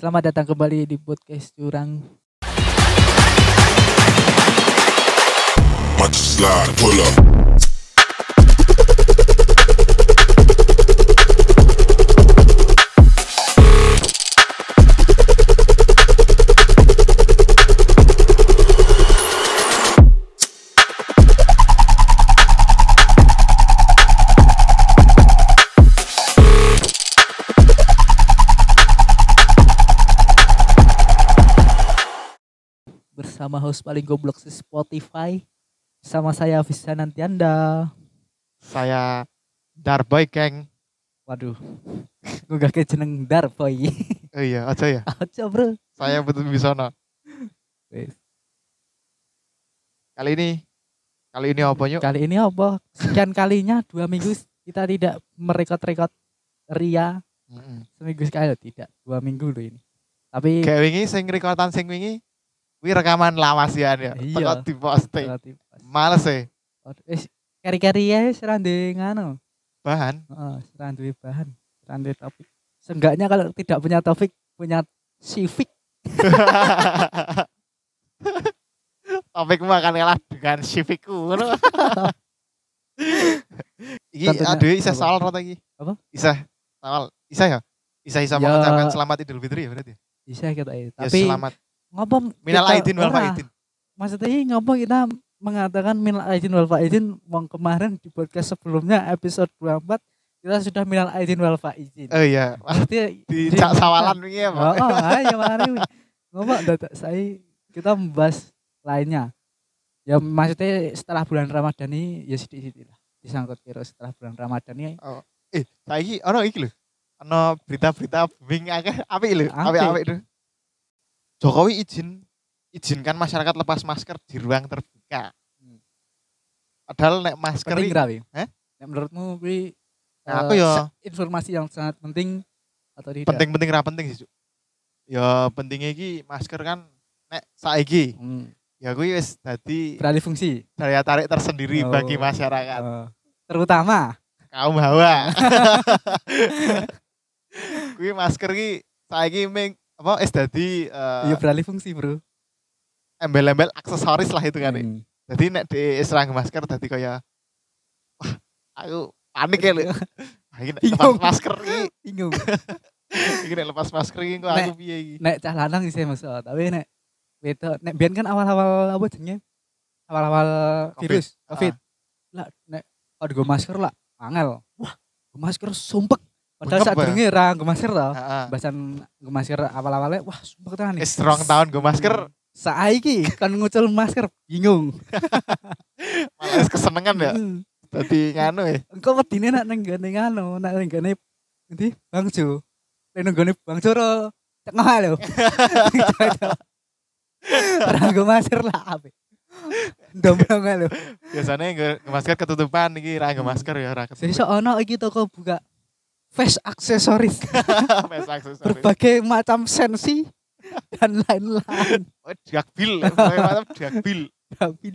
Selamat datang kembali di podcast slide, pull up. Bersama host paling goblok di Spotify. Sama saya Visa Nantianda. Saya Darboy Keng. Waduh. Gue gak kayak jeneng Darboy. Oh iya, aja ya. Aja bro. Saya betul Bisono. Wes. Kali ini kali ini apa yuk? Kali ini apa? Sekian kalinya dua minggu kita tidak merekod-rekod Ria Mm-mm. seminggu sekali tidak dua minggu loh ini. Tapi Kayak wingi sing rekodan sing wingi kuwi rekaman lawas ya ya. Iya. Di posting. Males. Waduh, eh, kari-kari ya seranding ngano. Bahan. Heeh, serandui bahan, serandui topik. Seenggaknya kalau tidak punya topik, punya civic. Topikmu akan kalah dengan civikku ngono. Iki aduh isa apa? soal rata iki. Apa? Isa. Soal isa ya? Isa isa Ya. mengucapkan selamat Idul Fitri ya berarti. Bisa kita ya. Ya Tapi selamat ngopo minal aidin wal faizin. Maksudnya ini ngopo kita mengatakan minal aidin wal faizin wong kemarin di podcast sebelumnya episode 24 kita sudah minal aidin wal faizin. Oh iya, Maksudnya di cak sawalan wingi ya, Oh, Pak. oh ayo mari. Ngopo dadak saya kita membahas lainnya. Ya maksudnya setelah bulan Ramadan ini ya sedikit lah disangkut kira setelah bulan Ramadan ini Eh, saiki ono iki lho. Ono berita-berita booming akeh apik lho, Apik. apik-apik lho. Jokowi izin izinkan masyarakat lepas masker di ruang terbuka. Hmm. Padahal nek masker penting iki- ra wi? Hah? Nek menurutmu wi Nah, eh, aku ya informasi yang sangat penting atau tidak? penting-penting ra penting sih, Cuk. Ya pentingnya iki masker kan nek saiki Hmm, ya kuwi wis dadi beralih fungsi. daya tarik tersendiri Oh. bagi masyarakat. Eh, terutama Kaum hawa. kuwi masker iki saiki ming apa wis dadi eh, ya beralih fungsi, Bro. embel-embel aksesoris lah itu kan. Hmm. Jadi nek di serang masker tadi kaya wah aku panik ya Iki nek lepas masker iki, Bingung. iki nek lepas masker iki kok aku piye iki. nek cah lanang sih masuk, tapi nek wedok nek biyen kan awal-awal apa jenenge? Awal-awal virus, Covid. Lah nek kalau gue masker lah angel. Wah, gue masker sumpek. Padahal saat durunge ra toh. Heeh. Bahasan gue masker awal-awalnya wah sumpek tenan nih. Wis rong tahun gue masker Saiki kan ngucul masker bingung. malah kesenengan ya. Hmm. Dadi nganu ya. Engko wedine nak nang gone nganu, nak nang gone endi? Bangjo. Nek nang gone Bangjo ro tengah lho. Ora nggo masker lah ape. Ndomblong lho. Biasanya nggak masker ketutupan iki ra nggo masker ya ketutupan. Sesuk ono iki toko buka face aksesoris berbagai macam sensi dan lain-lain. Oh, Diakbil, pokoknya mantap diakbil. Tapi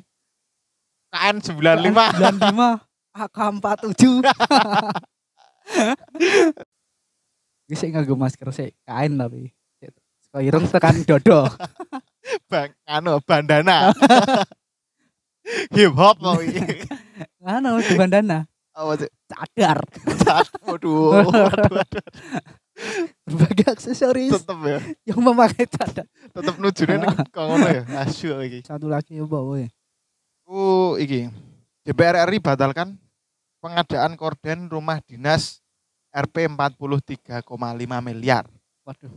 KN 95. 95 AK47. Wis sik nganggo masker sik kain tapi. Kok irung tekan dodo. Bang, anu bandana. Hip hop mau. Anu di bandana. Apa sih? Cadar. Waduh, waduh. Berbagai aksesoris Tetep ya. yang memakai cadar. tetep nujune ning ngono ya. Asyik iki. Satu lagi apa woy? Uh, iki. DPR RI batalkan pengadaan korden rumah dinas RP 43,5 miliar. Waduh.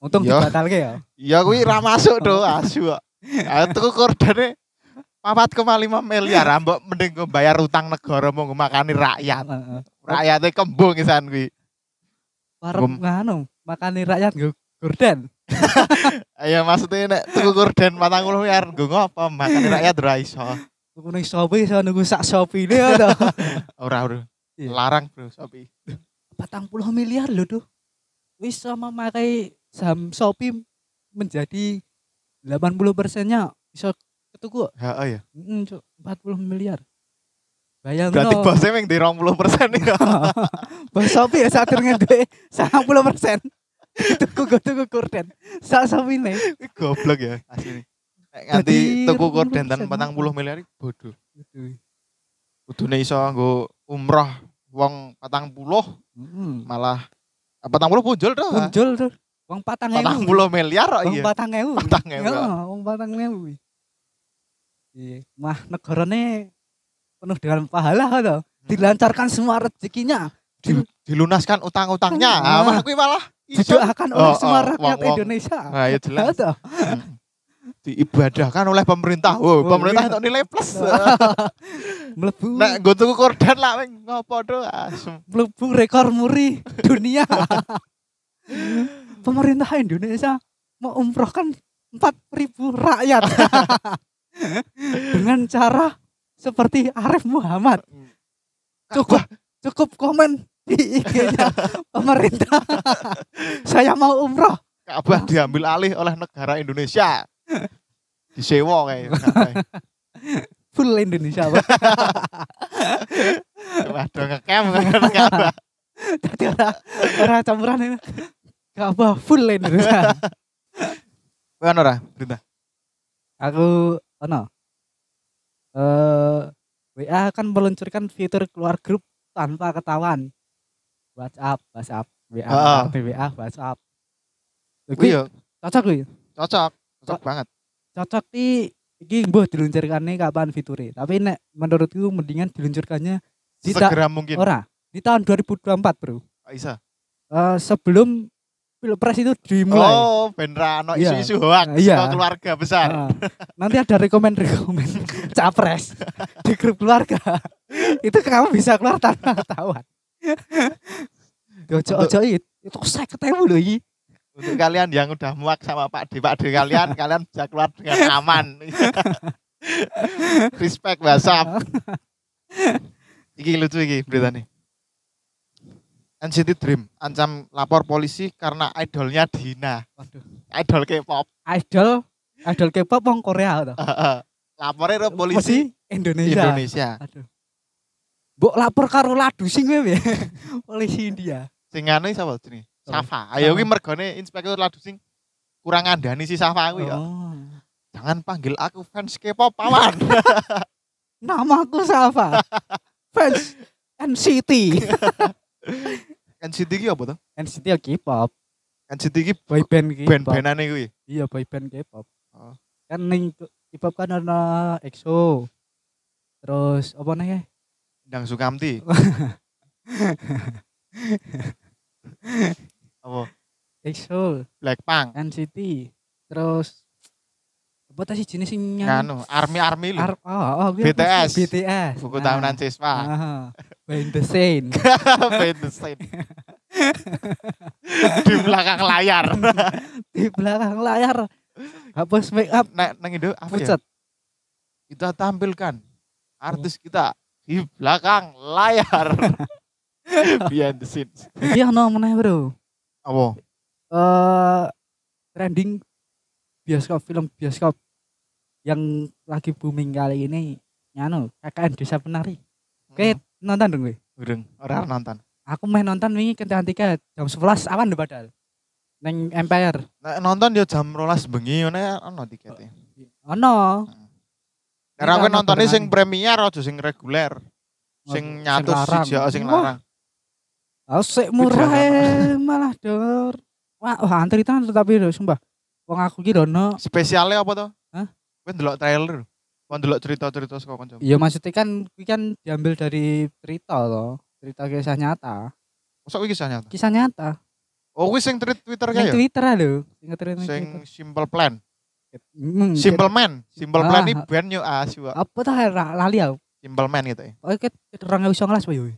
Untung Iya. dibatalke ya. Ya kuwi ra masuk do, asu. kok. Ah tuku kordene 4,5 miliar, ah, mbok mending nggo bayar utang negara mau makani rakyat. Rakyatnya kembung isan kuwi. Warung nganu, makani rakyat nggo gorden. Ayo maksudnya nek tuku korden 40 miliar nggo ngopo makani rakyat ora iso. Tuku ning Shopee iso nunggu sak Shopee ne to. Ora ora. Iya. Larang bro, Shopee. 40 miliar loh tuh. Wis sama memakai saham Shopee menjadi 80 persennya bisa ketuku. Heeh ya. Mm, Cuk, 40 miliar. Bayang Berarti bosnya meng di 20 persen ya. Bos Shopee ya saat durunge duwe 90 persen. tuku gue tuku korden sak sapine Kuwi goblok ya asli. Jadi tuku korden dan persen. 40 miliar bodoh. Kudune iso nggo umroh wong 40 Hmm. malah ah, 40 punjul to. Punjul tuh. Wong patang ewu. 40 miliar kok Wong iya. patang ewu. Patang ewu, Heeh, ya. wong. Iya, mah negarane penuh dengan pahala to. Dilancarkan semua rezekinya. Di- dilunaskan utang-utangnya. Ah, Ah. malah kuwi malah. Didoakan oleh Oh, semua oh, rakyat wong-wong. Indonesia. Nah, ya jelas. Heeh, toh. Diibadahkan oleh pemerintah. Oh, Oh, pemerintah iya. untuk nilai plus. Mlebu Nek nggo tuku korden lah wing ngopo do asem. mlebu rekor muri dunia. Pemerintah Indonesia mengumrohkan 4000 rakyat dengan cara seperti Arif Muhammad. Cukup cukup komen di IG-nya pemerintah. Saya mau umroh. Ka'bah diambil alih oleh negara Indonesia. Disewa kayak. Ka'bah. Full Indonesia, Pak. Waduh kan Ka'bah. Jadi ora ora campuran ini. Apa full Indonesia. Kan ora berita. Aku ono. Eh WA kan meluncurkan fitur keluar grup tanpa ketahuan. WhatsApp, WhatsApp, WA, Heeh. WA, WhatsApp. Kuwi yo cocok kuwi. cocok, cocok banget. Cocok di iki mbuh diluncurkannya kapan fiturnya. Tapi nek menurutku mendingan diluncurkannya di Segera mungkin. ora di tahun 2024, Bro. Bisa. Eh sebelum Pilpres itu dimulai. Oh, ben ono Iya. isu-isu hoax Iya. keluarga besar. Ah, nanti ada rekomend-rekomend capres di grup keluarga. itu kamu bisa keluar tanpa ketahuan. Ojo-ojo itu, itu saya ketemu loh ini. Untuk kalian yang udah muak sama Pak D, Pak D kalian, kalian bisa keluar dengan aman. Respect WhatsApp. Iki lucu iki berita nih. NCT Dream ancam lapor polisi karena idolnya dihina. Waduh. Idol K-pop. Idol, idol K-pop wong Korea tuh. Lapornya ke polisi Indonesia. Indonesia. Aduh. Mbok lapor karo ladu sing kowe. Polisi India. Sing anu sapa jenenge? Oh, Safa. Ayo kuwi mergone inspektur ladu sing kurang ngandani si Safa kuwi ya. Oh. Jangan panggil aku fans K-pop pawan. Namaku Safa. Fans NCT. NCT ki apa tuh? NCT ya K-pop. NCT ki Boy band K-pop. band-bandane kuwi. Iya boy band K-pop. Oh. Kan ning K-pop kan ana EXO. Terus apa nih? Ndang Sukamti. apa? EXO, Blackpink. NCT. Terus apa tadi jenis sing? Nganu, army-army lho. Ar- oh, oh, BTS. BTS. Buku Nah. tahunan siswa. Ah, Behind the scene. Behind the scene. Di belakang layar. Di belakang layar. Hapus make up. Nek nang Indo apa ya? Kita tampilkan artis kita di belakang layar. Behind the scenes. Iki ono meneh, Bro. Apa? eh trending bioskop film bioskop yang lagi booming kali ini nyano KKN Desa Penari. Oke, nonton dong gue. Urung, ora nonton. Aku main nonton wingi kencan tiket jam 11 awan deh padahal. Neng Empire. Nek nonton ya jam 12 bengi ngene ono tiketnya. Ono. Karena aku Ini karena nontonnya sing premier aja sing reguler. Sing Sing nyatu siji oh, sing larang. Oh, sik murah eh, malah dor. Wah, wah antri tenan tapi lho sumpah. Wong aku ki dono. Spesialnya apa tuh? Hah? Kowe ndelok trailer. Kowe ndelok cerita-cerita saka kanca. Iya maksudnya kan kuwi kan diambil dari cerita loh. Cerita kisah nyata. Masa kuwi kisah nyata? Kisah nyata. Oh, kuwi sing tweet Twitter kae ya? Twitter lho. Sing nang Sing. Simple Plan. Hmm, Simple Man. Simple Ah, Plan ini band yo asu. Apa tuh ra- lali aku. Simple Man gitu ya. Ket orang bisa ngelas Yoi.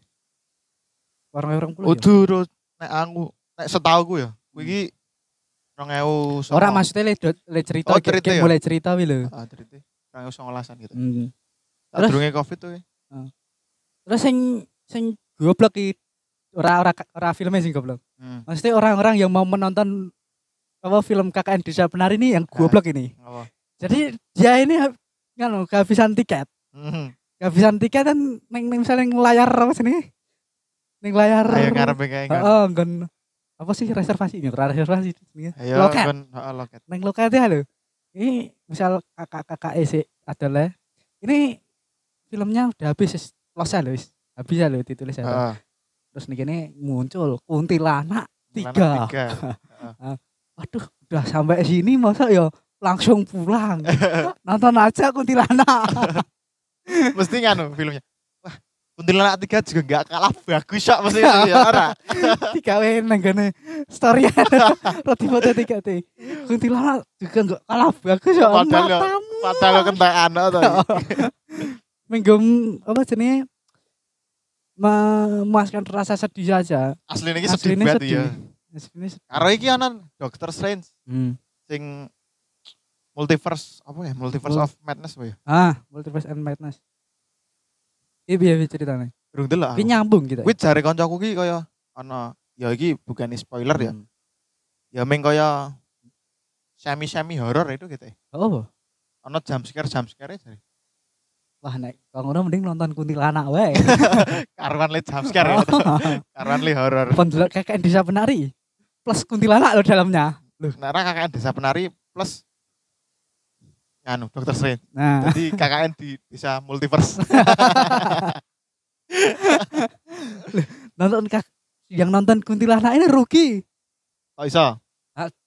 Orang orang ya? Udah. Nek aku, nek setahu ku ya. Kuwi 2000 Orang maksudnya le, le cerita, Oh, kayak- cerita kayak ya? mulai cerita wi lho. Ah, cerita. 2019an gitu. Hmm. Terus? durunge Covid tuh. ya. Terus sing sing goblok ki ora ora ora filmnya sing goblok. Hmm. Maksudnya orang-orang yang mau menonton apa film KKN Desa Penari ini yang goblok ini. Apa? Jadi dia ini kan kehabisan tiket. Hmm. Kehabisan tiket kan neng, neng misalnya neng layar apa sih nih? Neng layar. Ayo kan. Heeh, nggon apa sih reservasi ini reservasi. Ayo loket heeh loket. neng loket ya lho ini misal kakak-kakak sih adalah ini filmnya udah habis loh wis. habis ya loh ditulis ya Heeh. terus nih gini muncul kuntilanak tiga tiga. waduh udah sampai sini masa ya langsung pulang nonton aja kuntilanak Mesti nganu filmnya. Kuntilanak tiga juga nggak kalah bagus kok mesti ya ora. digawe nang gene story roti foto tiga t kuntilanak juga nggak kalah bagus ya Padahal Padahal lo kentekan to. menggem apa jenis memuaskan rasa sedih saja Asli ini sedih Aslinya banget ya. Aslinya sedih. Karo iki ana Doctor Strange Hmm. sing multiverse apa ya? Multiverse Mul- of Madness apa ya? ah multiverse and madness ini biar ceritanya Durung delok. ini nyambung kita Kuwi jare kancaku ki kaya ana ya iki bukan spoiler ya. Hmm. Ya meng kaya semi-semi horor itu gitu. ya. oh Ana jump scare jump scare jare. wah nek kalau ngono mending nonton kuntilanak wae Karuan le jump scare ya. Karuan le horor. pendelok kakek desa penari plus kuntilanak lo dalamnya Nara KKN Desa Penari plus nganu Dokter Strange. nah Jadi KKN di Desa Multiverse. nonton kak yang nonton kuntilanak ini rugi Oh iso.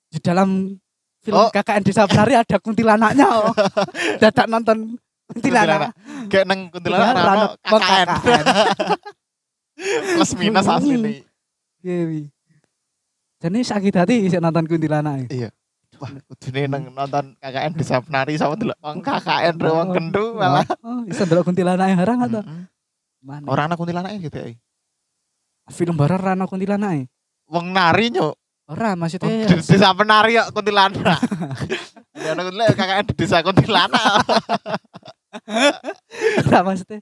di dalam film Oh. KKN Desa Penari ada kuntilanaknya oh. dadak nonton kuntilanak Kayak neng kuntilanak Kuntilanak rano KKN. KKN. plus minus asli nih. Dewi jadi sakit hati bisa nonton kuntilanak Wah, kudune neng nonton KKN Desa Penari sama dulu. Wong KKN ro wong kendu malah. oh bisa ndelok kuntilanak yang harang atau mana Orang anak kuntilanak gitu ya. film horor rano kuntilanak Wong nari nyuk. ora maksudnya di Desa Penari kok kuntilanak. Ya anak kuntilanak KKN di Desa Kuntilanak. ora maksudnya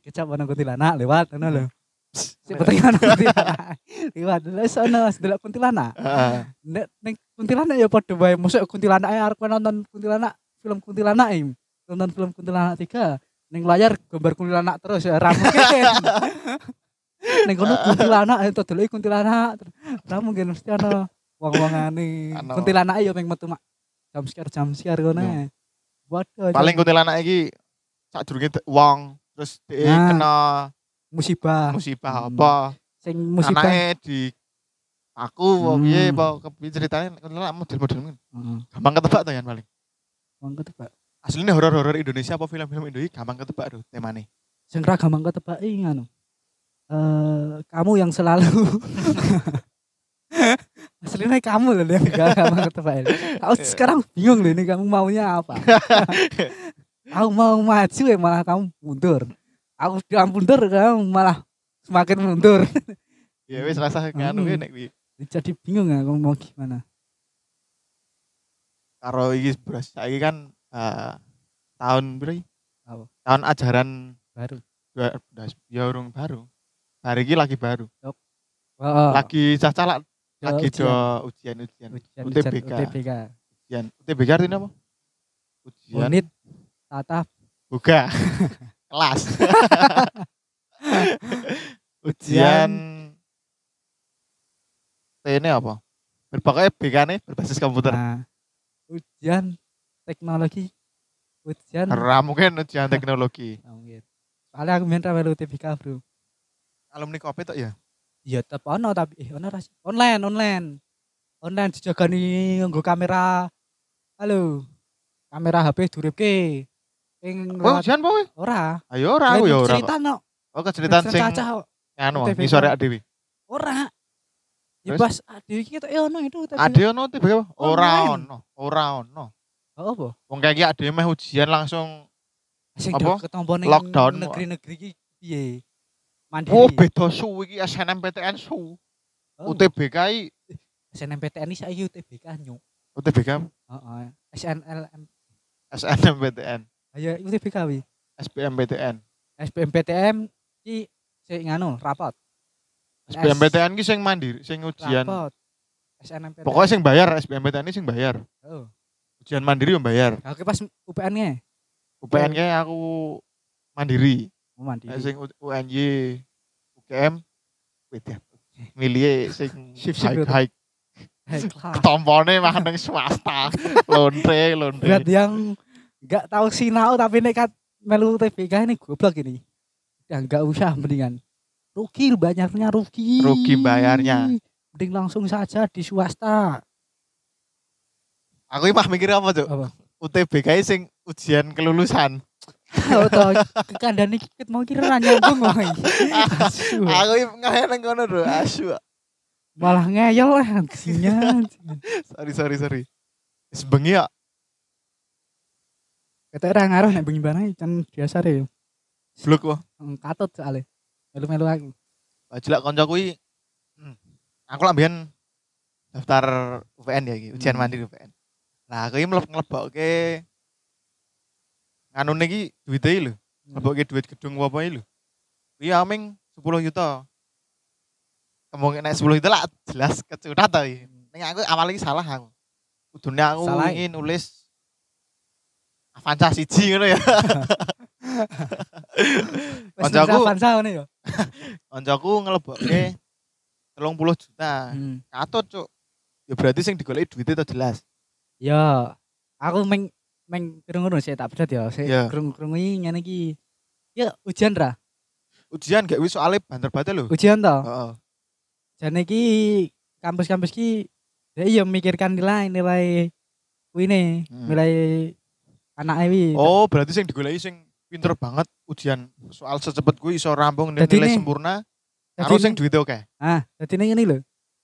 kecap ana kuntilanak lewat ngono lho ana kuntilanak. Lewat lha sono delok kuntilanak. Heeh. nek ning kuntilanak ya padha wae. Mosok kuntilanak arep nonton kuntilanak film kuntilanak im nonton film kuntilanak tiga. Ning layar gambar kuntilanak terus ya ra mungkin. Ning kono kuntilanak itu delok kuntilanak. Ra mungkin mesti ana wong-wongane. Ana. kuntilanak ya ping metu mak. Jam scare jam scare ngono Ya. waduh Paling kuntilanak iki sadurunge de- wong terus dia kena musibah musibah Hmm. apa sing musibah anaknya di aku Hmm. piye apa kepiye ceritanya kuntilanak model-model ngono. heeh gampang ketebak tuh kan paling wong ketebak aslinya horor-horor Indonesia apa film-film Indonesia gampang ketebak tuh temanya sing ra gampang ketebak iki ngono eh kamu yang selalu Aslinya kamu loh yang gak gampang ketebak ini. Aku sekarang bingung loh ini kamu maunya apa. aku mau maju ya malah kamu mundur. Aku sudah mundur kamu malah semakin mundur. ya wis rasa nganu Hmm. ki nek Jadi bingung ya kamu mau gimana. karo iki bros saiki kan eh, tahun iki? Apa? tahun ajaran Baru. dua- ya urung baru hari ini lagi baru Oh, lagi caca lah do lagi ujian. do ujian-ujian ujian, UTBK. UTBK. ujian UTBK artinya apa ujian Unit tata buka kelas ujian ini apa berpokoknya BK nih berbasis komputer Nah, ujian teknologi ujian Ora mungkin ujian teknologi Nah, mungkin. Soalnya aku main melu UTBK bro. alumni kopi tuh ya Iya tetep ono tapi eh ono ras online online online dijagani nganggo kamera. Halo. Kamera HP duripke. Oh lewat- ujian apa weh? ora. ayo ora aku ya ora Cerita no. oh keceritaan sing Caca kok. anu UTBK. ngisore Dewi Ora. Ya pas ade iki ketok ono itu UTBK. ade ono apa? ora ono ora ono Oh, apa? wong kayak ade meh ujian langsung Sing Apa? ketompo ning Lockdown. negeri-negeri iki piye? Mandiri. oh beda su iki SNMPTN su Oh, UTBK i SNMPTN iki saiki UTBK nyuk. UTBK Heeh. SNLM. SNMPTN Ayo UTBK wi. SBMPTN SBMPTN iki sing nganu rapot. SBMPTN ki sing mandiri sing ujian Rapot. SNMPTN. pokoknya sing bayar SBMPTN ini sing bayar Oh. ujian mandiri yang bayar Oke pas UPN-nya UPN kayak aku mandiri mau mandiri. Sing UNY UGM beda milih sing Shift-shift high high tompone mah nang swasta lontre lontre buat yang nggak tahu sinau tapi nekat melu TBK ini goblok ini. Ya nggak usah mendingan. Rugi banyaknya rugi. Rugi bayarnya. mending langsung saja di swasta. Aku mah mikir apa cuk? Apa? UTBK sing ujian kelulusan. Oh toh kekandani kit mau kira ra nyambung. Asu. aku ngene nang kono lho asu. Malah ngeyel lah anjingnya. Sorry sorry sorry. Wis bengi ya kata ra ngaruh nek bengi barang kan biasa deh. Blok wah. Katut soalnya. Melu-melu aku. Jelek kanca kuwi. Hmm, aku lah mbiyen daftar UPN ya iki ujian Hmm. mandiri UPN nah aku iki mleb nglebokke nganu niki duite lho. Nglebokke duit gedung apa iki lho. Kuwi aming 10 juta kemungkinan nek 10 juta lah jelas kecurat to iki ning aku awal iki salah aku. Kudune aku ingin nulis Avanza siji ngono ya nulis Avanza ngono ya kancaku nglebokke 30 juta Hmm. katut cuk ya berarti sing digoleki duitnya itu jelas Ya, aku meng meng krungu sih tak berat ya. Saya Iya. krungu-krungu iki ngene iki. Ya ujian ra? ujian gak wis soalnya banter banter lho Ujian to. Heeh. Jane iki kampus-kampus ki ya iya mikirkan nilai nilai kuine, Hmm. nilai anak wi. oh berarti sing digoleki sing pinter banget ujian soal secepat gue iso rampung dan nilai sempurna karo sing ini- duitnya oke Ah, dadi ini ngene lho.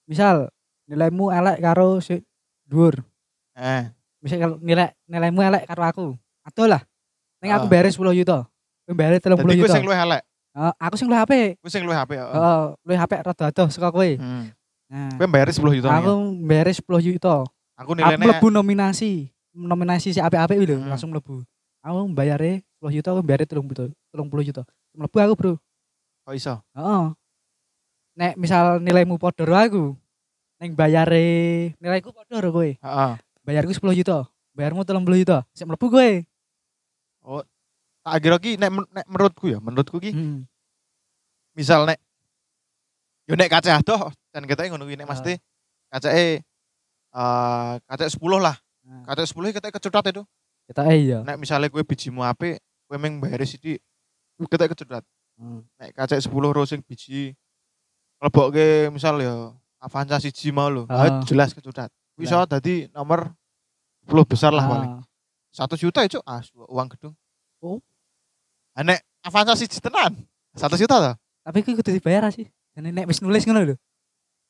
Misal nilaimu elek karo si dhuwur. eh Misal kalau nilai nilaimu elek karo aku. Aduh lah. Ning aku bayar 10 juta. Kowe bayar 30 Jadi gue juta. sing luwih elek Eh, aku sing luwih HP. gue sing luwih HP Heeh, luwih HP rada adoh saka kowe. hmm. Nah. gue bayar 10 juta aku aku, bayar 10 juta aku aku nilainya mlebu nominasi nominasi si apik-apik lho Hmm. langsung mlebu. Aku bayar 10 juta aku bayar 30 juta 30 juta. Mlebu aku bro. Kok iso? Heeh. Nek misal nilaimu padha aku ning bayare nilaiku padha karo kowe. Heeh. Bayarku 10 juta bayarmu 30 juta. Sik mlebu kowe. Tak kira ki nek, nek menurutku ya menurutku ki hmm. misal nek yo nek kaca adoh dan kita ngono kuwi nek mesti kaca eh kaca 10 lah Nah, kaca 10 kita kecutat itu. Kita eh iya. Nek misalnya kue bijimu apik kue meng bayar sithik kita kecutat. Hmm. nek kaca 10 rosing biji lebokke misal ya Avanza siji mau lho. Ah. ah, jelas kecutat. Bisa dadi nomor 10 besar lah paling. Ah, satu juta ya cuk? Ah uang gedung. Oh. Nek Avanza siji tenan. Satu juta ta? Tapi kuwi kudu dibayar sih? Dan nek wis nulis ngono lho.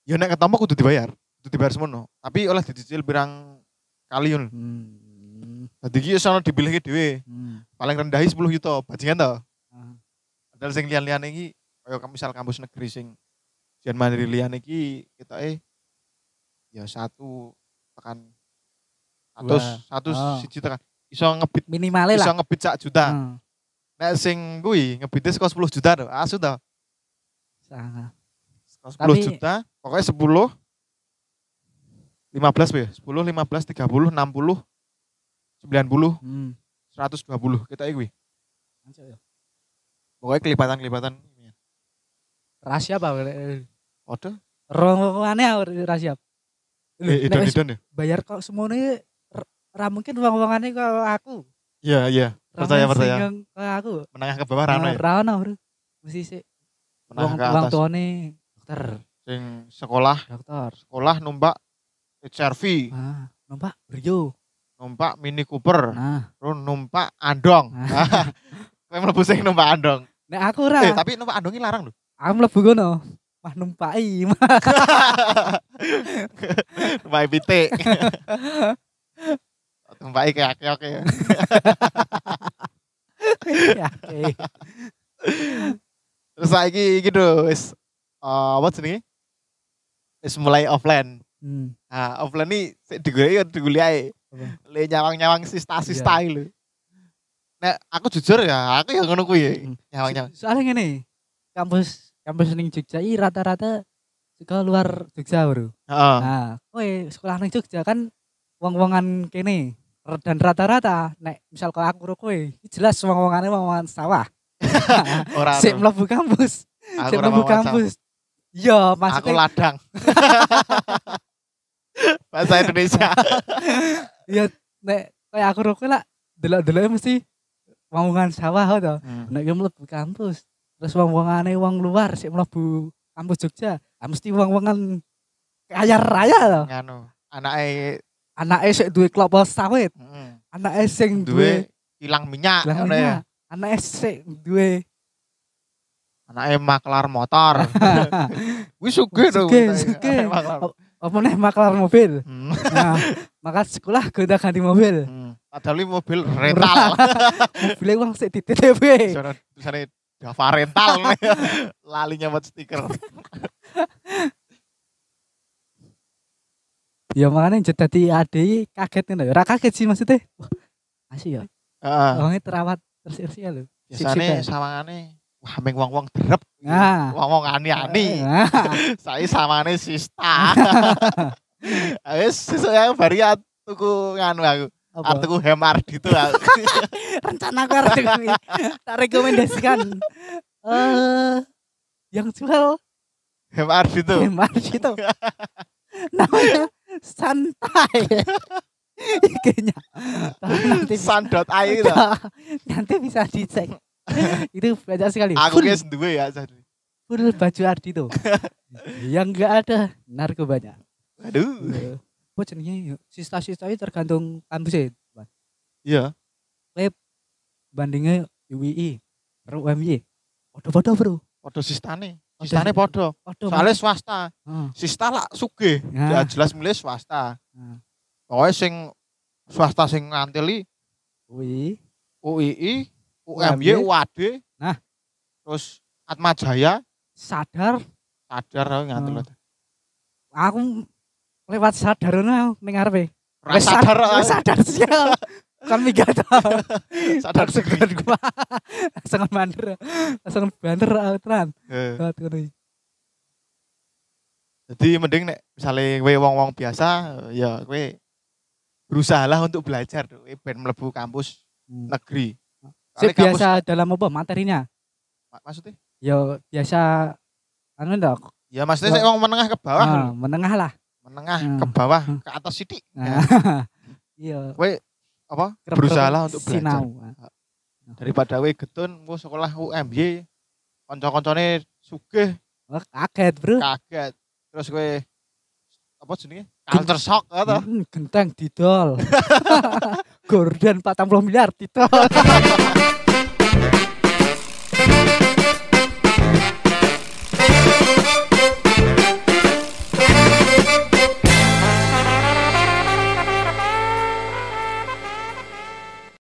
Ya nek ketemu kudu dibayar. Kudu dibayar semono. Tapi oleh dicicil pirang kali ngono hmm. dadi ki iso dipilih dhewe hmm. paling rendah 10 juta bajingan to Ah. padahal sing lian-lian iki kaya misal kampus negeri sing jan mandiri lian iki kita eh ya satu tekan satu satu Oh. siji tekan iso ngebit minimale iso lah ngebit sak juta Hmm. nek sing kuwi ngebitnya saka 10 juta to asu to Sangat. saka 10 Tapi- juta pokoknya 10 15 ya? 10 15 30 60 90 Hmm. 120 kita Anjir ya. pokoknya kelipatan-kelipatan rahasia apa Waduh, rongongane rahasia? Lho, eh, wis idon-idon ya? bayar kok semuanya ra mungkin wong-wongane kok aku. Iya, iya. Percaya, percaya. kaya aku. Menengah ke bawah rano ya? ra ono bro. Mesti sih Menengah ke atas. tuane dokter. Sing sekolah, dokter. Sekolah numpak HRV, ah numpak brio numpak Mini Cooper, nah terus numpak Andong. Ah. Kowe mlebu sing numpak Andong. nek aku ora Eh, tapi numpak Andong ini larang loh. aku mlebu kono mah numpai mah numpak IPT. numpak kayak oke oke. oke Terus iki lho wis eh, apa jenenge? Wis mulai offline. Hmm. Nah, offline ini digoleki ya ae. Apa? Le nyawang-nyawang sista-sista iki lho. Nek aku jujur ya, aku ya ngono kuwi. Hmm. Nyawang-nyawang. soalnya gini kampus kampus ning Jogja i rata-rata sekolah luar Jogja bro Heeh. nah kowe sekolah ning Jogja kan wong-wongan kene dan rata-rata nek misal kalau aku kowe jelas wong-wongane wong-wongan sawah Ora. sik mlebu kampus aku sik mlebu kampus Iya, Aku maksudnya ladang. Bahasa Indonesia. iya nek kayak aku rokok lah delok-delok mesti wangungan sawah to. Hmm. Nek yo mlebu kampus. Terus wong-wongane wong luar sik mlebu kampus Jogja. Ah, mesti wong-wongan kaya raya to. Nganu, anake Anake sik duwe klopo sawit, heeh, anake sing duwe duwe kilang minyak ngono ya. iya, anake sik duwe Anake maklar motor. Wis sugih to. Sugih, maklar. Apa nih maklar mobil. Hmm. Nah, maka sekolah gonta ganti mobil. Hmm. Padahal ini mobil rental. Mobilnya uang sik dititip. Sono tulisane Java rental. Lali nyamot stiker. Ya makanya jadi tadi kaget nih. Ora kaget sih maksudnya. Wah, Asih ya. Heeh. Orangnya terawat terus ya lho. Biasane Sip-sip, sawangane wah meng wong-wong derep. Nah. Wong-wong ani-ani. Nah, Saya samane sista. Wis sesuk aku bari aku tuku nganu aku. apa? Aku tuku Hemardi itu aku. rencana aku harus tak rekomendasikan. Eh yang jual Hemardi itu. Mars itu namanya santai. IG-nya. air itu. nanti bisa dicek. itu banyak sekali. Aku guys duwe ya. full baju Ardi tuh. yang enggak ada narkobanya. Aduh. Apa jenenge? Sista-sista itu tergantung kampusnya. Iya. Bandingnya UII, karo UMY. Podo-podo, Bro. Podo sistane. Podo Sistane podo. Podo. Soalnya swasta. Heeh. Sista lah sugih. Ya jelas milih swasta. Nah. Pokoknya sing swasta sing ngantili UII, UII, UMY. UMY, UAD. Nah. Terus Atma Jaya sadar sadar aku ngantil. Hmm. aku lewat sadar ning ngarepe. Ora Wes sad- sadar. sadar sih. Kan migah ta. Sadar segan gua. Langsung banter. Langsung banter aku tenan. Iki. Jadi mending nek misalnya kowe wong-wong biasa ya kowe berusahalah untuk belajar tuh ben mlebu kampus negeri. Kampus- biasa dalam apa materinya? mak- maksudnya? Ya biasa anu ndok. Ya maksudnya saya wong menengah ke bawah. Ah, lho. menengah lah. Menengah Hmm. ke bawah Hmm. ke atas sithik. Nah, Ya. Iya. Kowe apa? Berusahalah untuk belajar. sinau. Daripada kowe getun mau sekolah UMY kanca-kancane sugih kaget, Bro. kaget. Terus kowe apa jenenge? Culture shock atau? Hmm, genteng didol. Gordon 40 miliar didol.